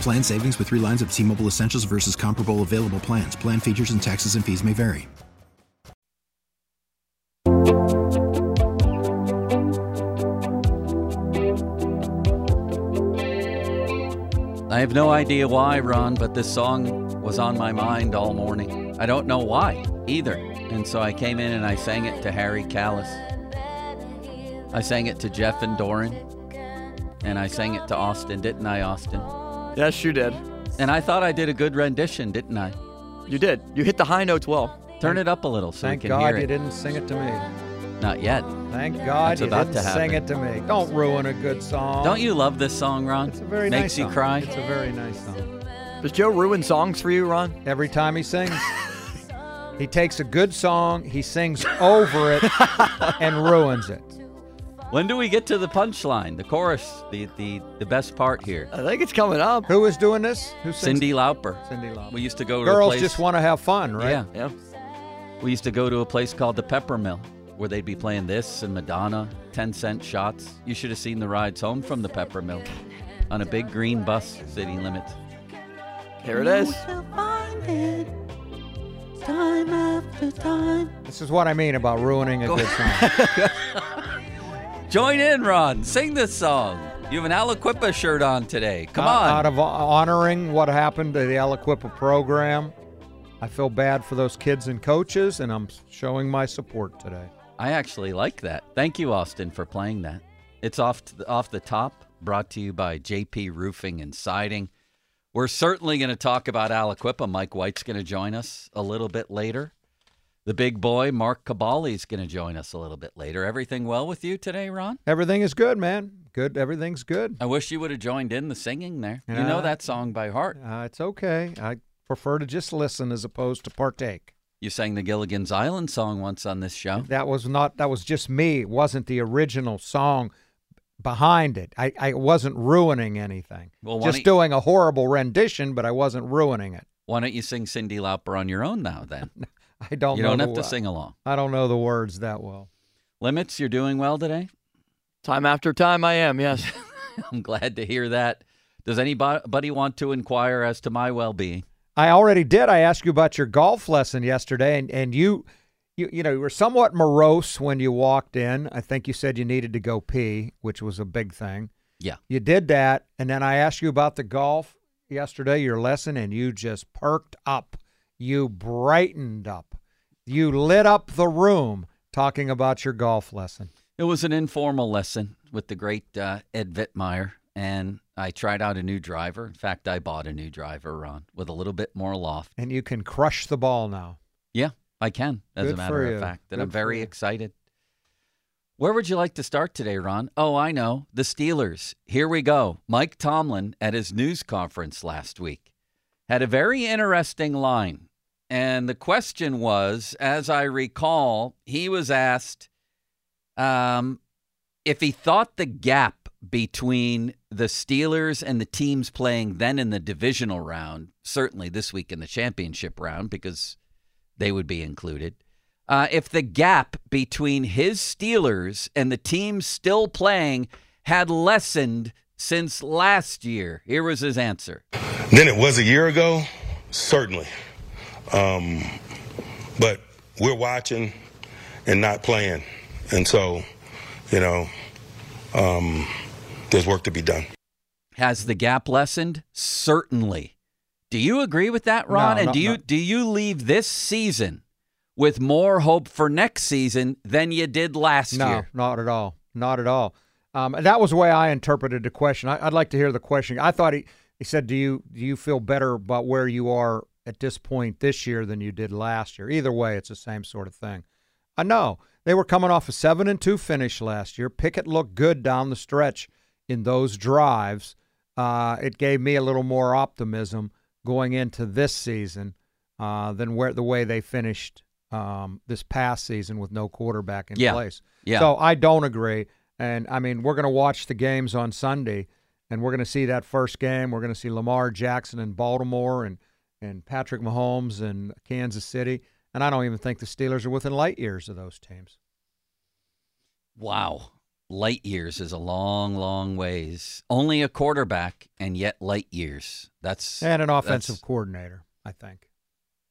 Plan savings with three lines of T Mobile Essentials versus comparable available plans. Plan features and taxes and fees may vary. I have no idea why, Ron, but this song was on my mind all morning. I don't know why either. And so I came in and I sang it to Harry Callis. I sang it to Jeff and Doran. And I sang it to Austin, didn't I, Austin? Yes, you did. And I thought I did a good rendition, didn't I? You did. You hit the high notes well. Turn it up a little so Thank we can God hear you it. didn't sing it to me. Not yet. Thank God It's you about didn't to sing happen. it to me. Don't ruin a good song. Don't you love this song, Ron? It's a very Makes nice you cry. It's a very nice song. Does Joe ruin songs for you, Ron? Every time he sings, he takes a good song, he sings over it, and ruins it. When do we get to the punchline, the chorus, the the, the best part here? I think it's coming up. Who is doing this? Who sings? Cyndi Lauper. Cyndi Lauper. We used to go to a Girls place. just want to have fun, right? Yeah. Yeah. We used to go to a place called the Pepper Mill where they'd be playing this and Madonna, 10 cent shots. You should have seen the rides home from the Pepper Mill on a big green bus, city limits. Here it is. Time after time. This is what I mean about ruining a good song. Join in, Ron. Sing this song. You have an Aliquippa shirt on today. Come out, on. Out of honoring what happened to the Aliquippa program, I feel bad for those kids and coaches, and I'm showing my support today. I actually like that. Thank you, Austin, for playing that. It's off the, off the top, brought to you by JP Roofing and Siding. We're certainly going to talk about Aliquippa. Mike White's going to join us a little bit later. The big boy, Mark Kaboly, is going to join us a little bit later. Everything well with you today, Ron? Everything is good, man. Good. Everything's good. I wish you would have joined in the singing there. You know that song by heart. Uh, it's okay. I prefer to just listen as opposed to partake. You sang the Gilligan's Island song once on this show. That was not. That was just me. It wasn't the original song behind it. I, I wasn't ruining anything. Well, just doing a horrible rendition, but I wasn't ruining it. Why don't you sing Cyndi Lauper on your own now then? I don't. you know don't have to wo- sing along. I don't know the words that well. Limits, you're doing well today? Time after time, I am, yes. I'm glad to hear that. Does anybody want to inquire as to my well being? I already did. I asked you about your golf lesson yesterday, and, and you, you, you know, you were somewhat morose when you walked in. I think you said you needed to go pee, which was a big thing. Yeah. You did that, and then I asked you about the golf yesterday, your lesson, and you just perked up. You brightened up. You lit up the room talking about your golf lesson. It was an informal lesson with the great uh, Ed Vittmeyer, and I tried out a new driver. In fact, I bought a new driver, Ron, with a little bit more loft. And you can crush the ball now. Yeah, I can, as Good a matter of you. fact. And Good I'm very excited. Where would you like to start today, Ron? Oh, I know. The Steelers. Here we go. Mike Tomlin at his news conference last week had a very interesting line. And the question was, as I recall, he was asked um, if he thought the gap between the Steelers and the teams playing then in the divisional round, certainly this week in the championship round, because they would be included. Uh, if the gap between his Steelers and the teams still playing had lessened since last year, here was his answer. than it was a year ago, certainly. Um, but we're watching and not playing. And so, you know, um, there's work to be done. Has the gap lessened? Certainly. Do you agree with that, Ron? No, and no, do you no. do you leave this season with more hope for next season than you did last No, year? No, not at all. Not at all. Um, and that was the way I interpreted the question. I, I'd like to hear the question. I thought he, he said, "Do you do you feel better about where you are at this point this year than you did last year?" Either way, it's the same sort of thing. I know they were coming off a seven and two finish last year. Pickett looked good down the stretch in those drives. Uh, it gave me a little more optimism going into this season uh, than where the way they finished um, this past season with no quarterback in Yeah. place. Yeah. So I don't agree. And I mean, we're going to watch the games on Sunday, and we're going to see that first game. We're going to see Lamar Jackson in Baltimore and and Patrick Mahomes in Kansas City. And I don't even think the Steelers are within light years of those teams. Wow. Light years is a long, long ways. Only a quarterback, and yet light years. That's And an offensive coordinator, I think.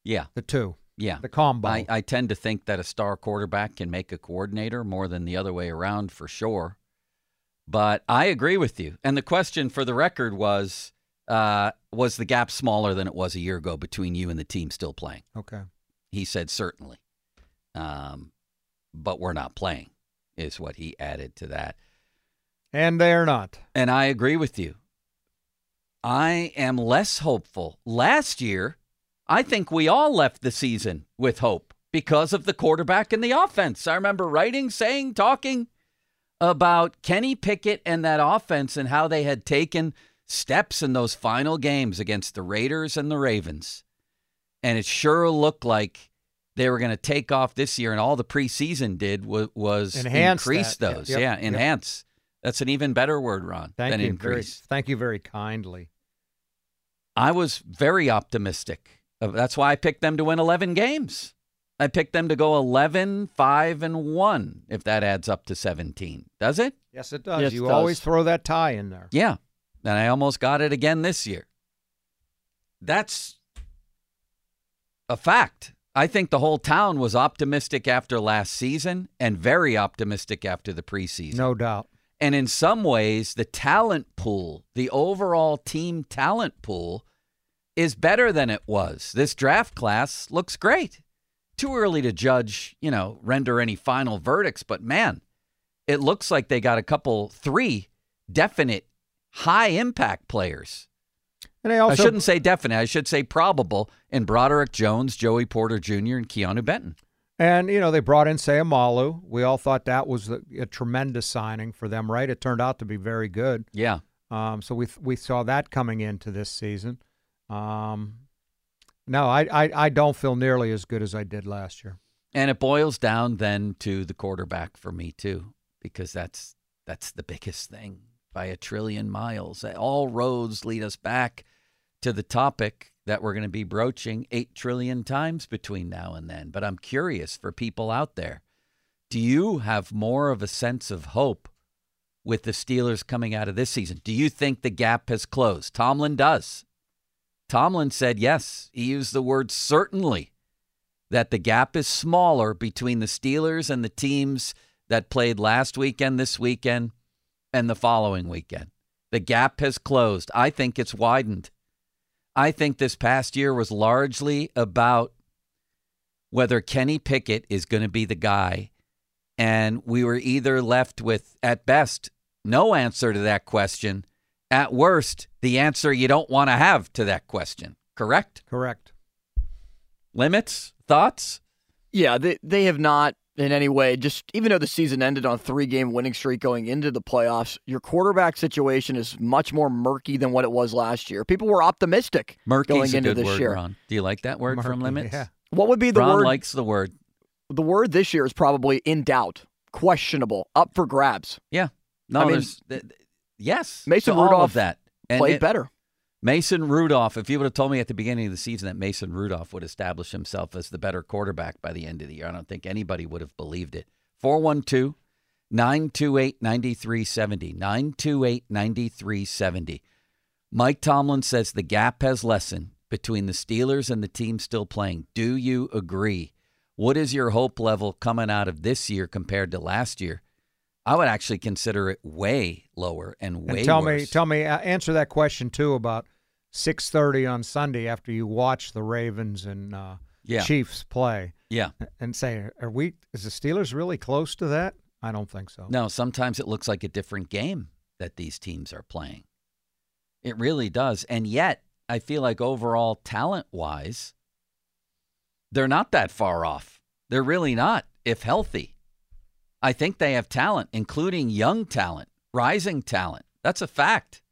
Yeah, The two, yeah. the combo. I, I tend to think that a star quarterback can make a coordinator more than the other way around for sure. But I agree with you. And the question for the record was uh, Was the gap smaller than it was a year ago between you and the team still playing? okay. He said certainly. Um, but we're not playing, is what he added to that. And they're not. And I agree with you. I am less hopeful. Last year, I think we all left the season with hope because of the quarterback and the offense. I remember writing, saying, talking about Kenny Pickett and that offense and how they had taken steps in those final games against the Raiders and the Ravens. And it sure looked like they were going to take off this year, and all the preseason did was, was Enhance increase that. those. Yep, Yeah, yep. enhance. That's an even better word, Ron, Thank than you. Very, thank you very kindly. I was very optimistic. That's why I picked them to win 11 games. I picked them to go 11, 5, and 1, if that adds up to 17. Does it? Yes, it does. Yes, you it always throw that tie in there. Yeah. And I almost got it again this year. That's a fact. I think the whole town was optimistic after last season and very optimistic after the preseason. No doubt. And in some ways, the talent pool, the overall team talent pool, is better than it was. This draft class looks great. Too early to judge, you know, render any final verdicts, but man, it looks like they got a couple, three definite high impact players. And they also I shouldn't say definite, I should say probable in Broderick Jones, Joey Porter Jr., and Keanu Benton. And you know they brought in Seumalo. We all thought that was a, a tremendous signing for them, right? It turned out to be very good. Yeah. Um, so we we saw that coming into this season. Um, no, I, I I don't feel nearly as good as I did last year. And it boils down then to the quarterback for me too, because that's that's the biggest thing by a trillion miles. All roads lead us back to the topic that we're going to be broaching 8 trillion times between now and then. But I'm curious for people out there. Do you have more of a sense of hope with the Steelers coming out of this season? Do you think the gap has closed? Tomlin does. Tomlin said yes. He used the word certainly that the gap is smaller between the Steelers and the teams that played last weekend, this weekend, and the following weekend. The gap has closed. I think it's widened. I think this past year was largely about whether Kenny Pickett is going to be the guy. And we were either left with, at best, no answer to that question. At worst, the answer you don't want to have to that question. Correct? Correct. Limits? Thoughts? Yeah, they they have not in any way. Just even though the season ended on a three game winning streak going into the playoffs, your quarterback situation is much more murky than what it was last year. People were optimistic Murky's going a into good this word, year. Ron. Do you like that word from Limits? yeah. What would be the Ron word? likes the word. the word this year is probably in doubt, questionable, up for grabs. Yeah. No, I mean, th- th- yes. Mason to all Rudolph of that. And Played it- better. Mason Rudolph, if you would have told me at the beginning of the season that Mason Rudolph would establish himself as the better quarterback by the end of the year, I don't think anybody would have believed it. 412 928 9370. 928 9370. Mike Tomlin says the gap has lessened between the Steelers and the team still playing. Do you agree? What is your hope level coming out of this year compared to last year? I would actually consider it way lower and way And tell worse. me, tell me, uh, answer that question too about six thirty on Sunday after you watch the Ravens and uh, Yeah. Chiefs play, yeah. and say, are we? Is the Steelers really close to that? I don't think so. No, sometimes it looks like a different game that these teams are playing. It really does. And yet, I feel like overall talent wise, they're not that far off. They're really not, if healthy. I think they have talent, including young talent, rising talent. That's a fact.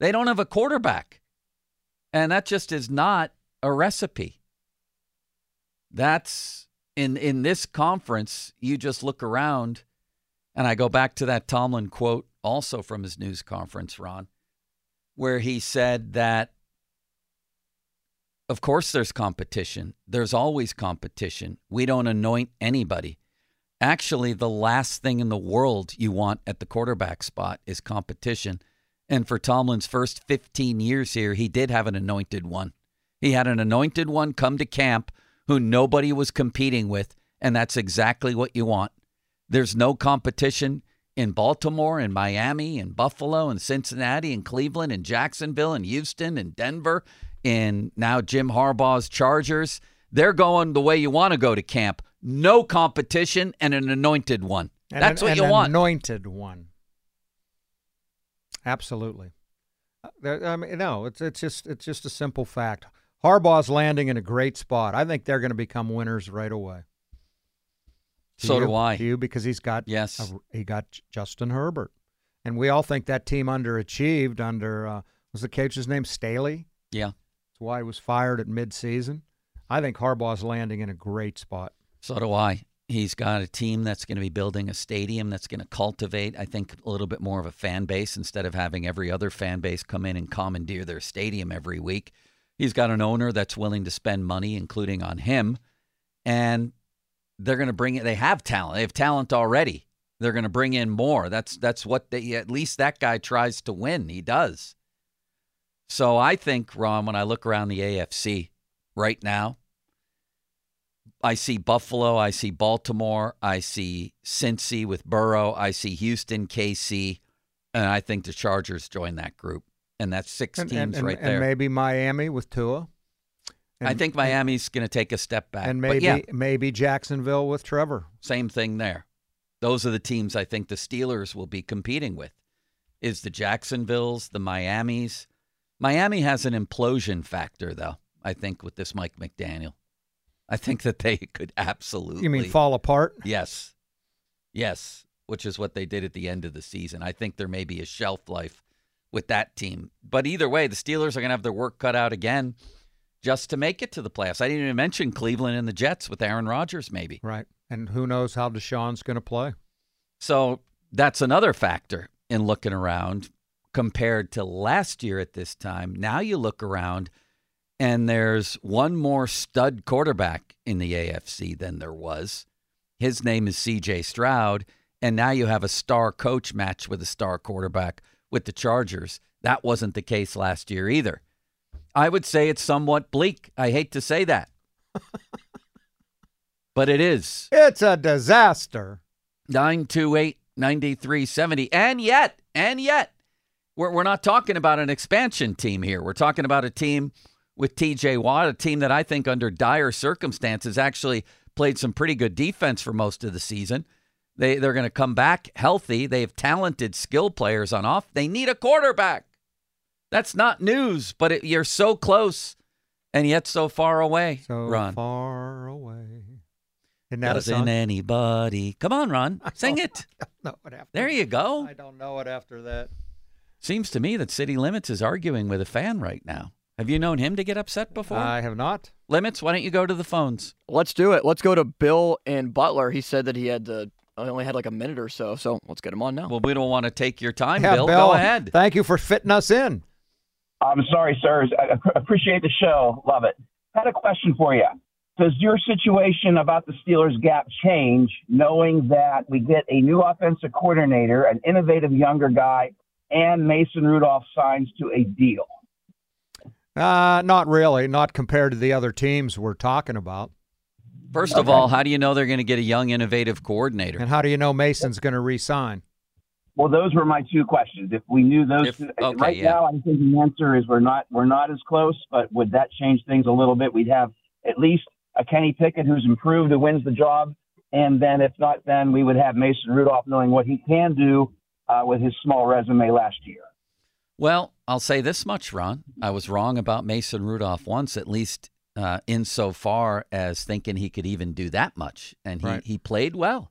They don't have a quarterback. And that just is not a recipe. That's in in this conference, you just look around and I go back to that Tomlin quote also from his news conference, Ron, where he said that of course there's competition. There's always competition. We don't anoint anybody. Actually, the last thing in the world you want at the quarterback spot is competition. And for Tomlin's first 15 years here, he did have an anointed one. He had an anointed one come to camp who nobody was competing with, and that's exactly what you want. There's no competition in Baltimore and Miami and Buffalo and Cincinnati and Cleveland and Jacksonville and Houston and Denver and now Jim Harbaugh's Chargers. They're going the way you want to go to camp. No competition and an anointed one. And That's an, what you an want. Anointed one. Absolutely. Uh, I mean, no, it's it's just it's just a simple fact. Harbaugh's landing in a great spot. I think they're going to become winners right away. So you? do I. Do you because he's got Yes. a- he got Justin Herbert, and we all think that team underachieved under uh, was the coach's name Staley. Yeah. That's why he was fired at midseason. I think Harbaugh's landing in a great spot. So do I. He's got a team that's going to be building a stadium that's going to cultivate, I think, a little bit more of a fan base instead of having every other fan base come in and commandeer their stadium every week. He's got an owner that's willing to spend money, including on him, and they're going to bring it. They have talent. They have talent already. They're going to bring in more. That's that's what they. At least that guy tries to win. He does. So I think, Ron, when I look around the AFC right now, I see Buffalo, I see Baltimore, I see Cincy with Burrow, I see Houston, KC, and I think the Chargers join that group. And that's six And, teams and, and, right and there. maybe Miami with Tua. I think Miami's going to take a step back. and maybe yeah, maybe Jacksonville with Trevor. same thing there. Those are the teams I think the Steelers will be competing with. Is the Jacksonvilles, the Miamis. Miami has an implosion factor though, I think with this Mike McDaniel. I think that they could absolutely You mean fall apart? Yes. Yes, which is what they did at the end of the season. I think there may be a shelf life with that team. But either way, the Steelers are going to have their work cut out again just to make it to the playoffs. I didn't even mention Cleveland and the Jets with Aaron Rodgers, maybe. Right. And who knows how Deshaun's going to play? So that's another factor in looking around compared to last year at this time. Now you look around and there's one more stud quarterback in the AFC than there was. His name is CJ Stroud. And now you have a star coach match with a star quarterback with the Chargers. That wasn't the case last year either. I would say it's somewhat bleak. I hate to say that. but it is. It's a disaster. 928 9370. And yet, and yet, we're, we're not talking about an expansion team here. We're talking about a team with TJ Watt, a team that I think, under dire circumstances, actually played some pretty good defense for most of the season. They, they're going to come back healthy. They have talented skill players on off. They need a quarterback. That's not news, but it, you're so close and yet so far away. So Ron. far away. Isn't that Doesn't anybody? Come on, Ron. Sing it. No, it after- There you go. I don't know it after that. Seems to me that City Limits is arguing with a fan right now. Have you known him to get upset before? I have not. Limits, why don't you go to the phones? Let's do it. Let's go to Bill and Butler. He said that he had to, only had like a minute or so, so let's get him on now. Well, we don't want to take your time, Yeah, Bill. Go ahead. Thank you for fitting us in. I'm sorry, sirs. I I appreciate the show. Love it. Had a question for you. Does your situation about the Steelers gap change knowing that we get a new offensive coordinator, an innovative younger guy, and Mason Rudolph signs to a deal? Uh, not really. Not compared to the other teams we're talking about. First of all, how do you know they're going to get a young, innovative coordinator? And how do you know Mason's going to resign? Well, those were my two questions. If we knew those, If- two, okay, right yeah. now, I think the answer is we're not we're not as close. But would that change things a little bit? We'd have at least a Kenny Pickett who's improved, who wins the job, and then if not, then we would have Mason Rudolph knowing what he can do uh, with his small resume last year. Well, I'll say this much, Ron. I was wrong about Mason Rudolph once, at least uh, insofar as thinking he could even do that much. And he, Right. he played well.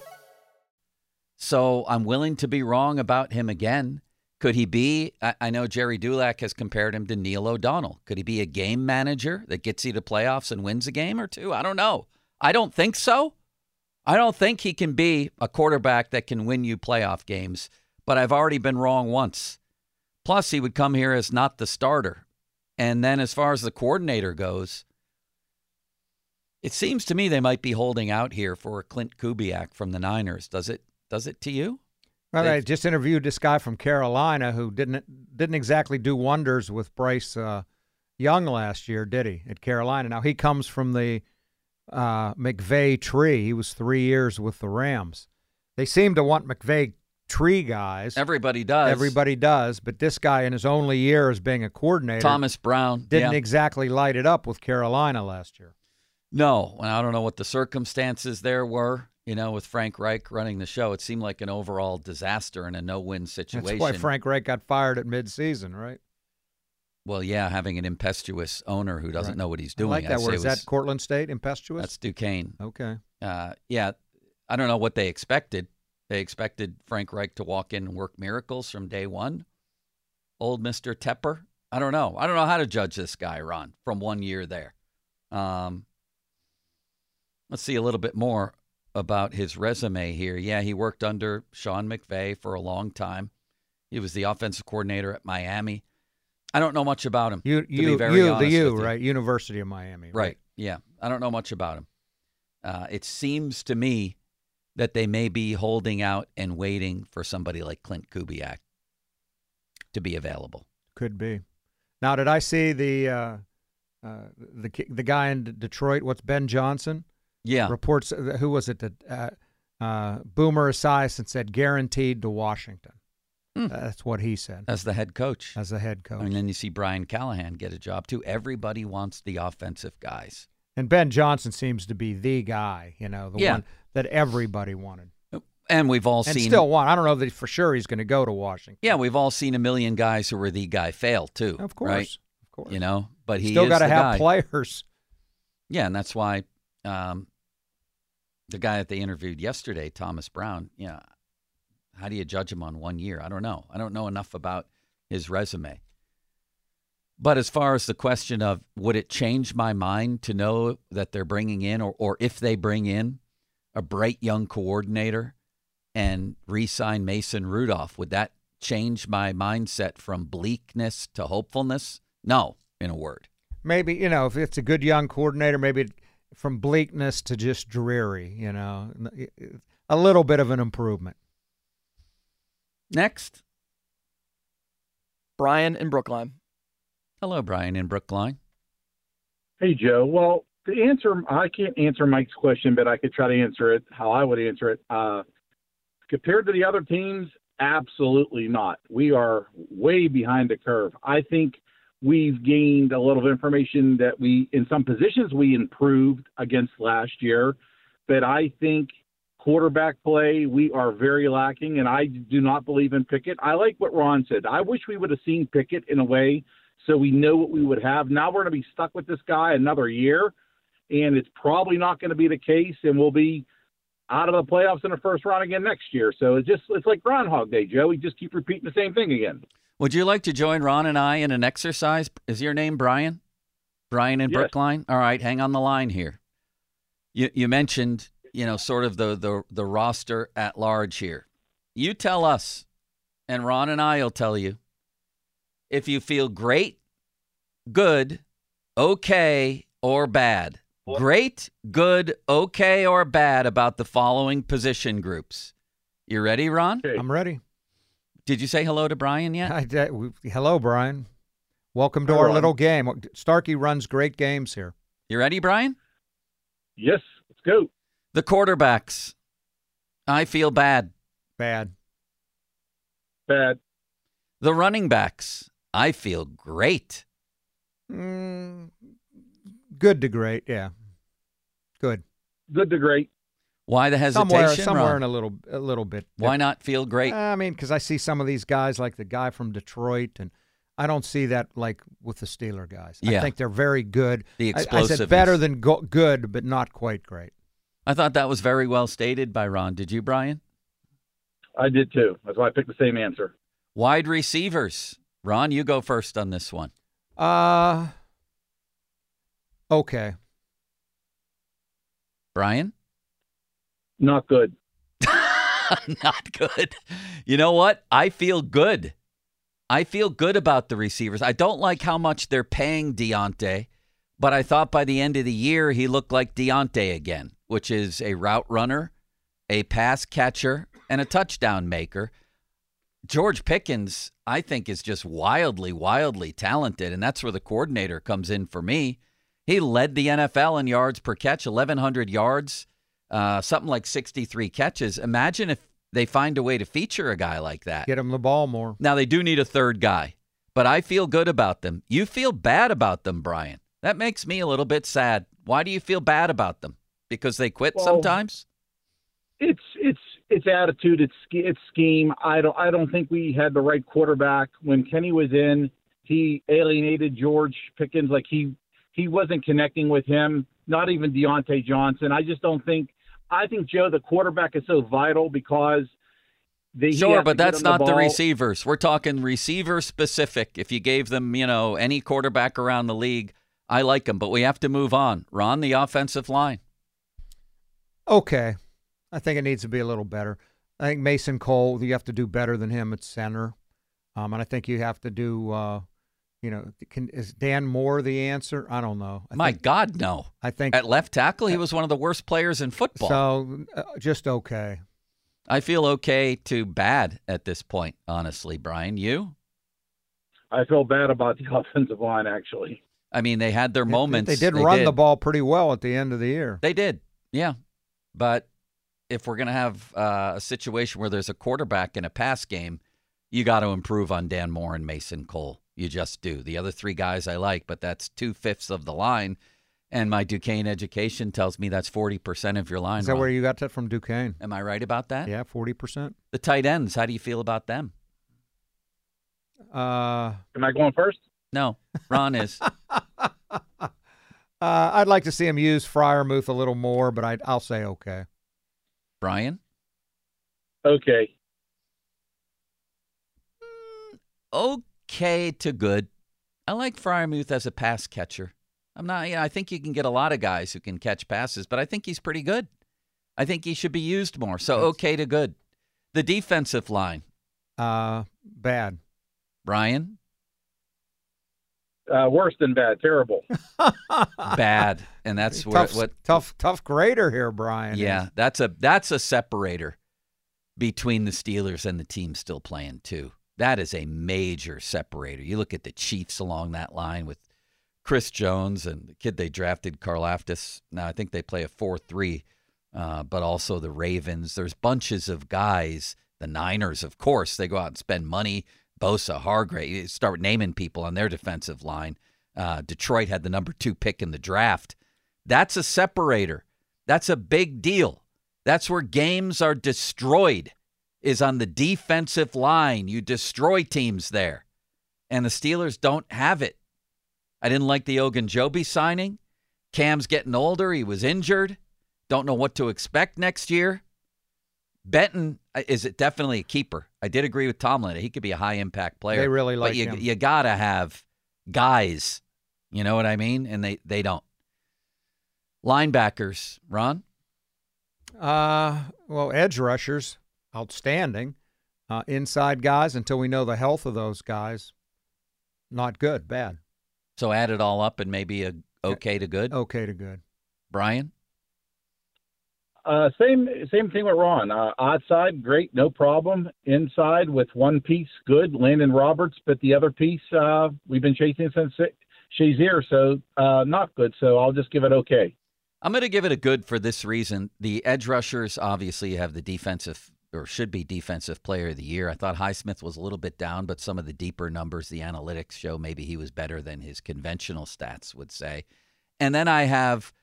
So I'm willing to be wrong about him again. Could he be? I, I know Gerry Dulac has compared him to Neil O'Donnell. Could he be a game manager that gets you to playoffs and wins a game or two? I don't know. I don't think so. I don't think he can be a quarterback that can win you playoff games, but I've already been wrong once. Plus, he would come here as not the starter. And then, as far as the coordinator goes, it seems to me they might be holding out here for a Klint Kubiak from the Niners. Does it? Does it to you? Well, They- I just interviewed this guy from Carolina who didn't didn't exactly do wonders with Bryce uh, Young last year, did he? At Carolina. Now he comes from the uh, McVay tree. He was three years with the Rams. They seem to want McVay tree guys. Everybody does. Everybody does, but this guy in his only year as being a coordinator Thomas Brown didn't yeah. exactly light it up with Carolina last year. No, and I don't know what the circumstances there were. You know, with Frank Reich running the show, it seemed like an overall disaster and a no-win situation. That's why Frank Reich got fired at midseason, right? Well, yeah, having an impetuous owner who doesn't Right. know what he's I doing. like that I'd word. Is was- that Cortland State impetuous? That's Duquesne. okay. Uh, yeah, I don't know what they expected. They expected Frank Reich to walk in and work miracles from day one. Old Mister Tepper. I don't know. I don't know how to judge this guy, Ron, from one year there. Um, let's see a little bit more about his resume here. Yeah, he worked under Sean McVay for a long time. He was the offensive coordinator at Miami. I don't know much about him. You, to be you, very you, the honest U, with you. right? University of Miami, Right. Yeah. I don't know much about him. Uh, it seems to me that they may be holding out and waiting for somebody like Klint Kubiak to be available. Could be. Now, did I see the uh, uh, the the guy in Detroit? What's Ben Johnson? Yeah. Reports. uh, Who was it that uh, uh, Boomer Esiason said guaranteed to Washington? Hmm. That's what he said As the head coach. as the head coach. And then you see Brian Callahan get a job too. Everybody wants the offensive guys. and Ben Johnson seems to be the guy, you know, the Yeah. one that everybody wanted, And we've all and seen still want. I don't know that for sure he's going to go to Washington. Yeah, we've all seen a million guys who were the guy fail too. Of course, Right? of course. You know, but he still got to have guy. players. Yeah, and that's why um, the guy that they interviewed yesterday, Thomas Brown, yeah, how do you judge him on one year? I don't know. I don't know enough about his resume. But as far as the question of would it change my mind to know that they're bringing in, or, or if they bring in a bright young coordinator and re sign Mason Rudolph, would that change my mindset from bleakness to hopefulness? No, in a word. Maybe, you know, if it's a good young coordinator, maybe from bleakness to just dreary, you know, a little bit of an improvement. Next, Brian in Brookline. Hello, Brian in Brookline. Hey, Joe. Well, to answer, I can't answer Mike's question, but I could try to answer it how I would answer it. Uh, compared to the other teams, absolutely not. We are way behind the curve. I think we've gained a little information that we, in some positions, we improved against last year. But I think quarterback play, we are very lacking, and I do not believe in Pickett. I like what Ron said. I wish we would have seen Pickett in a way so we know what we would have. Now we're going to be stuck with this guy another year, and it's probably not going to be the case, and we'll be out of the playoffs in the first round again next year. So it's just it's like Groundhog Day, Joe. We just keep repeating the same thing again. Would you like to join Ron and I in an exercise? Is your name Brian? Brian in Yes. Brookline? All right, hang on the line here. You you mentioned, you know, sort of the the the roster at large here. You tell us, and Ron and I will tell you if you feel great, good, okay, or bad. Great, good, okay, or bad about the following position groups. You ready, Ron? Okay. I'm ready. Did you say hello to Brian yet? I, I- we- hello, Brian. Welcome to Hi, our Ron. little game. Starkey runs great games here. You ready, Brian? Yes, let's go. The quarterbacks. I feel bad. Bad. Bad. The running backs. I feel great. Mm, good to great. Yeah. Good. Good to great. Why the hesitation? Somewhere, somewhere in a little, a little bit. Why not feel great? I mean, because I see some of these guys, like the guy from Detroit, and I don't see that like with the Steeler guys. Yeah. I think they're very good. The I- I, said better than go- good, but not quite great. I thought that was very well stated by Ron. Did you, Brian? I did too. That's why I picked the same answer. Wide receivers. Ron, you go first on this one. Uh, okay. Brian? Not good. not good. You know what? I feel good. I feel good about the receivers. I don't like how much they're paying Diontae, but I thought by the end of the year he looked like Diontae again, which is a route runner, a pass catcher, and a touchdown maker. George Pickens, I think, is just wildly, wildly talented, and that's where the coordinator comes in for me. He led the NFL in yards per catch, 1,100 yards, uh, something like 63 catches. Imagine if they find a way to feature a guy like that. Get him the ball more. Now, they do need a third guy, but I feel good about them. You feel bad about them, Brian. That makes me a little bit sad. Why do you feel bad about them? Because they quit Well, sometimes? It's it's it's attitude. It's it's scheme. I don't I don't think we had the right quarterback when Kenny was in. He alienated George Pickens. Like he he wasn't connecting with him. Not even Diontae Johnson. I just don't think. I think Joe the quarterback is so vital because they he Sure, but that's him the not the receivers. We're talking receiver specific. If you gave them, you know, any quarterback around the league, I like them, but we have to move on. Ron, the offensive line. Okay. I think it needs to be a little better. I think Mason Cole, you have to do better than him at center. Um, and I think you have to do, uh, you know, can, is Dan Moore the answer? I don't know. I My think, God, no. I think At left tackle, he was one of the worst players in football. so. Uh, just okay. I feel okay to bad at this point, honestly, Brian. You? I feel bad about the offensive line actually. I mean, they had their They- moments. They, did run the ball pretty well at the end of the year. They did, yeah. But if we're going to have uh, a situation where there's a quarterback in a pass game, you got to improve on Dan Moore and Mason Cole. You just do. The other three guys I like, but that's two fifths of the line. And my Duquesne education tells me that's 40% of your line. Is that Ron. where you got that from Duquesne? Am I right about that? Yeah, forty percent. The tight ends, how do you feel about them? Uh, Am I going first? No, Ron is. Uh, I'd like to see him use Freiermuth a little more, but I, I'll say okay. Brian? Okay. Okay. Okay to good. I like Freiermuth as a pass catcher. I'm not, you know, I think you can get a lot of guys who can catch passes, but I think he's pretty good. I think he should be used more. So okay to good. The defensive line. Uh, bad. Brian? Uh, worse than bad. Terrible. Bad. And that's where, tough, what tough, tough grader here, Brian. Yeah, that's a that's a separator between the Steelers and the team still playing too. That is a major separator. You look at the Chiefs along that line with Chris Jones and the kid they drafted, Carl Karlaftis. Now I think they play a four-three, uh, but also the Ravens. There's bunches of guys. The Niners, of course, they go out and spend money. Bosa, Hargrave, start naming people on their defensive line. Uh, Detroit had the number two pick in the draft. That's a separator. That's a big deal. That's where games are destroyed, is on the defensive line. You destroy teams there. And the Steelers don't have it. I didn't like the Ogunjobi signing. Cam's getting older. He was injured. Don't know what to expect next year. Benton uh, is it definitely a keeper. I did agree with Tomlin. He could be a high impact player. They really like but you, him. You gotta have guys. You know what I mean? And they they don't. Linebackers, Ron. Uh, well, edge rushers, outstanding. Uh, inside guys, until we know the health of those guys, not good, bad. So add it all up and maybe a okay to good. Okay to good. Brian. Uh, same same thing with Ron. Uh, outside, great, no problem. Inside, with one piece, good. Landon Roberts, but the other piece, uh, we've been chasing since Shazier, so uh, not good. So I'll just give it okay. I'm going to give it a good for this reason. The edge rushers obviously have the defensive or should be defensive player of the year. I thought Highsmith was a little bit down, but some of the deeper numbers, the analytics show maybe he was better than his conventional stats would say. And then I have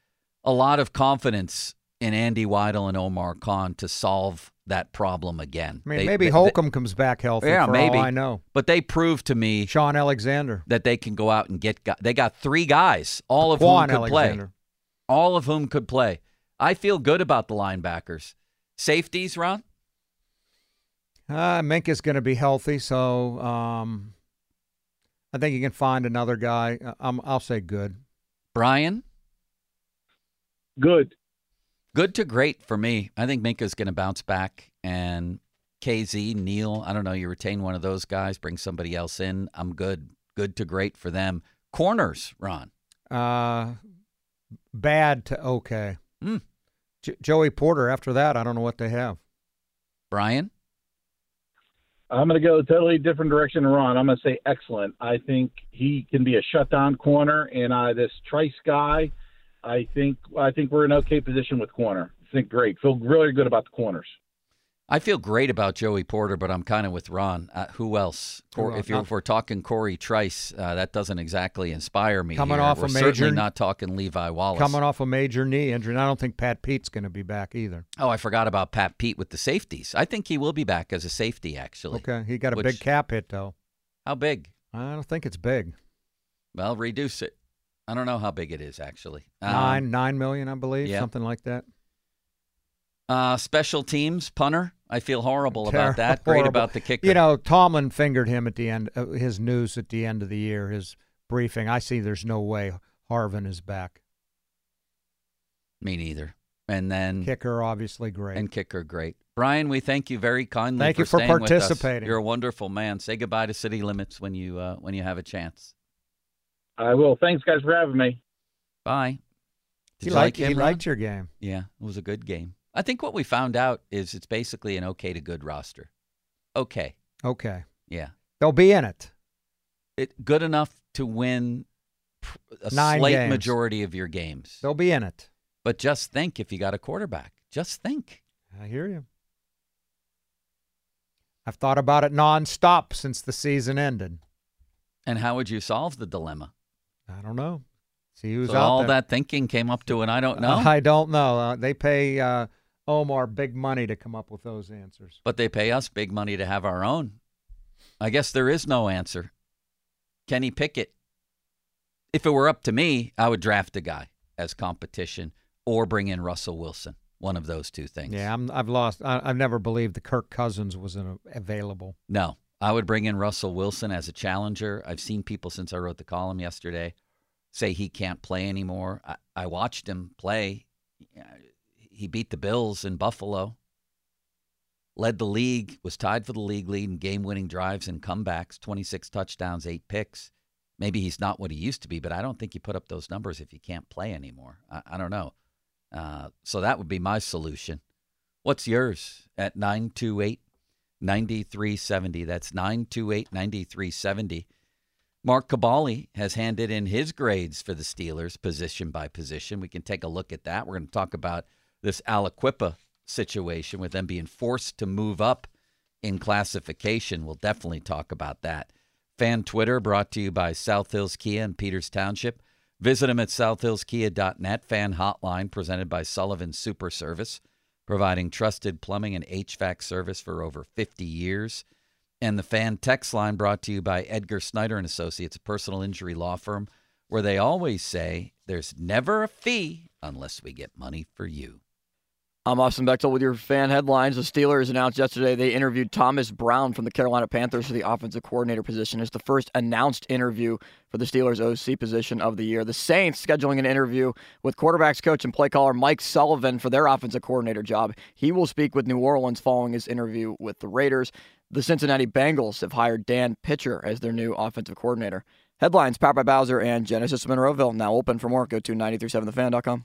a lot of confidence in Andy Weidl and Omar Khan to solve that problem again. I mean, They- maybe they- Holcomb comes back healthy. Yeah, for maybe. I know. But they proved to me Sean Alexander, that they can go out and get guys. They got three guys, all of Kwon whom could play. All of whom could play. I feel good about the linebackers. Safeties, Ron? Uh, Minkah's going to be healthy, so um, I think you can find another guy. Uh, I'm, I'll say good. Brian? Good. Good to great for me. I think Minkah's going to bounce back. And Kazee, Neal, I don't know, you retain one of those guys, bring somebody else in. I'm good. Good to great for them. Corners, Ron. Uh, bad to okay. Hmm. J- Joey Porter. After that, I don't know what they have. Brian? I'm going to go a totally different direction Ron. I'm going to say excellent. I think he can be a shutdown corner, and uh, this Trice guy, I think I think we're in okay position with corner. I think great. Feel really good about the corners. I feel great about Joey Porter, but I'm kind of with Ron. Uh, who else? Cor- if, you're, if we're talking Cory Trice, uh, that doesn't exactly inspire me. Coming here. off we're a certainly major- not talking Levi Wallace. Coming off a major knee injury, and I don't think Pat Pete's going to be back either. Oh, I forgot about Pat Pete with the safeties. I think he will be back as a safety, actually. Okay, he got a Which- big cap hit though. How big? I don't think it's big. Well, reduce it. I don't know how big it is actually. Um, Nine, nine million, I believe, yeah. something like that. Uh, special teams punter. I feel horrible about that. Great Horrible. about the kicker. You know, Tomlin fingered him at the end. Uh, his news at the end of the year, his briefing. I see. There's no way Harvin is back. me neither. And then Kicker, obviously great. and kicker, great. Brian, we thank you very kindly. Thank for you for staying with us. participating. You're a wonderful man. Say goodbye to City Limits when you uh, when you have a chance. I will. Thanks, guys, for having me. Bye. Did he you liked, like him? he Ron? liked your game. Yeah, it was a good game. I think what we found out is it's basically an okay to good roster. Okay. Okay, Yeah. they'll be in it. It good enough to win a Nine slight games. majority of your games. They'll be in it. But just think if you got a quarterback. Just think. I hear you. I've thought about it nonstop since the season ended. And how would you solve the dilemma? I don't know. See who's so out all there. that thinking came up to an I don't know. I don't know. Uh, they pay uh, Omar big money to come up with those answers. but they pay us big money to have our own. I guess there is no answer. Kenny Pickett. if it were up to me, I would draft a guy as competition or bring in Russell Wilson. One of those two things. Yeah, I'm, I've lost. I, I've never believed the Kirk Cousins was an, available. No, I would bring in Russell Wilson as a challenger. I've seen people since I wrote the column yesterday say he can't play anymore. I, I watched him play. He beat the Bills in Buffalo, led the league, was tied for the league lead in game winning drives and comebacks 26 touchdowns, eight picks. Maybe he's not what he used to be, but I don't think you put up those numbers if you can't play anymore. I, I don't know. Uh, so that would be my solution. What's yours at 928 9370? That's 928 9370. Mark Kaboly has handed in his grades for the Steelers position by position. We can take a look at that. We're going to talk about this Aliquippa situation with them being forced to move up in classification. We'll definitely talk about that. Fan Twitter brought to you by South Hills Kia in Peters Township. Visit them at southhillskia.net. Fan Hotline presented by Sullivan Super Service, providing trusted plumbing and HVAC service for over 50 years. And the Fan Text Line brought to you by Edgar Snyder and Associates, a personal injury law firm, where they always say there's never a fee unless we get money for you. I'm Austin Bechtel with your fan headlines. The Steelers announced yesterday they interviewed Thomas Brown from the Carolina Panthers for the offensive coordinator position. It's the first announced interview for the Steelers OC position of the year. The Saints scheduling an interview with quarterbacks coach and play caller Mike Sullivan for their offensive coordinator job. He will speak with New Orleans following his interview with the Raiders. The Cincinnati Bengals have hired Dan Pitcher as their new offensive coordinator. Headlines powered by Bowser and Genesis Monroeville. Now open for more. Go to 937thefan.com.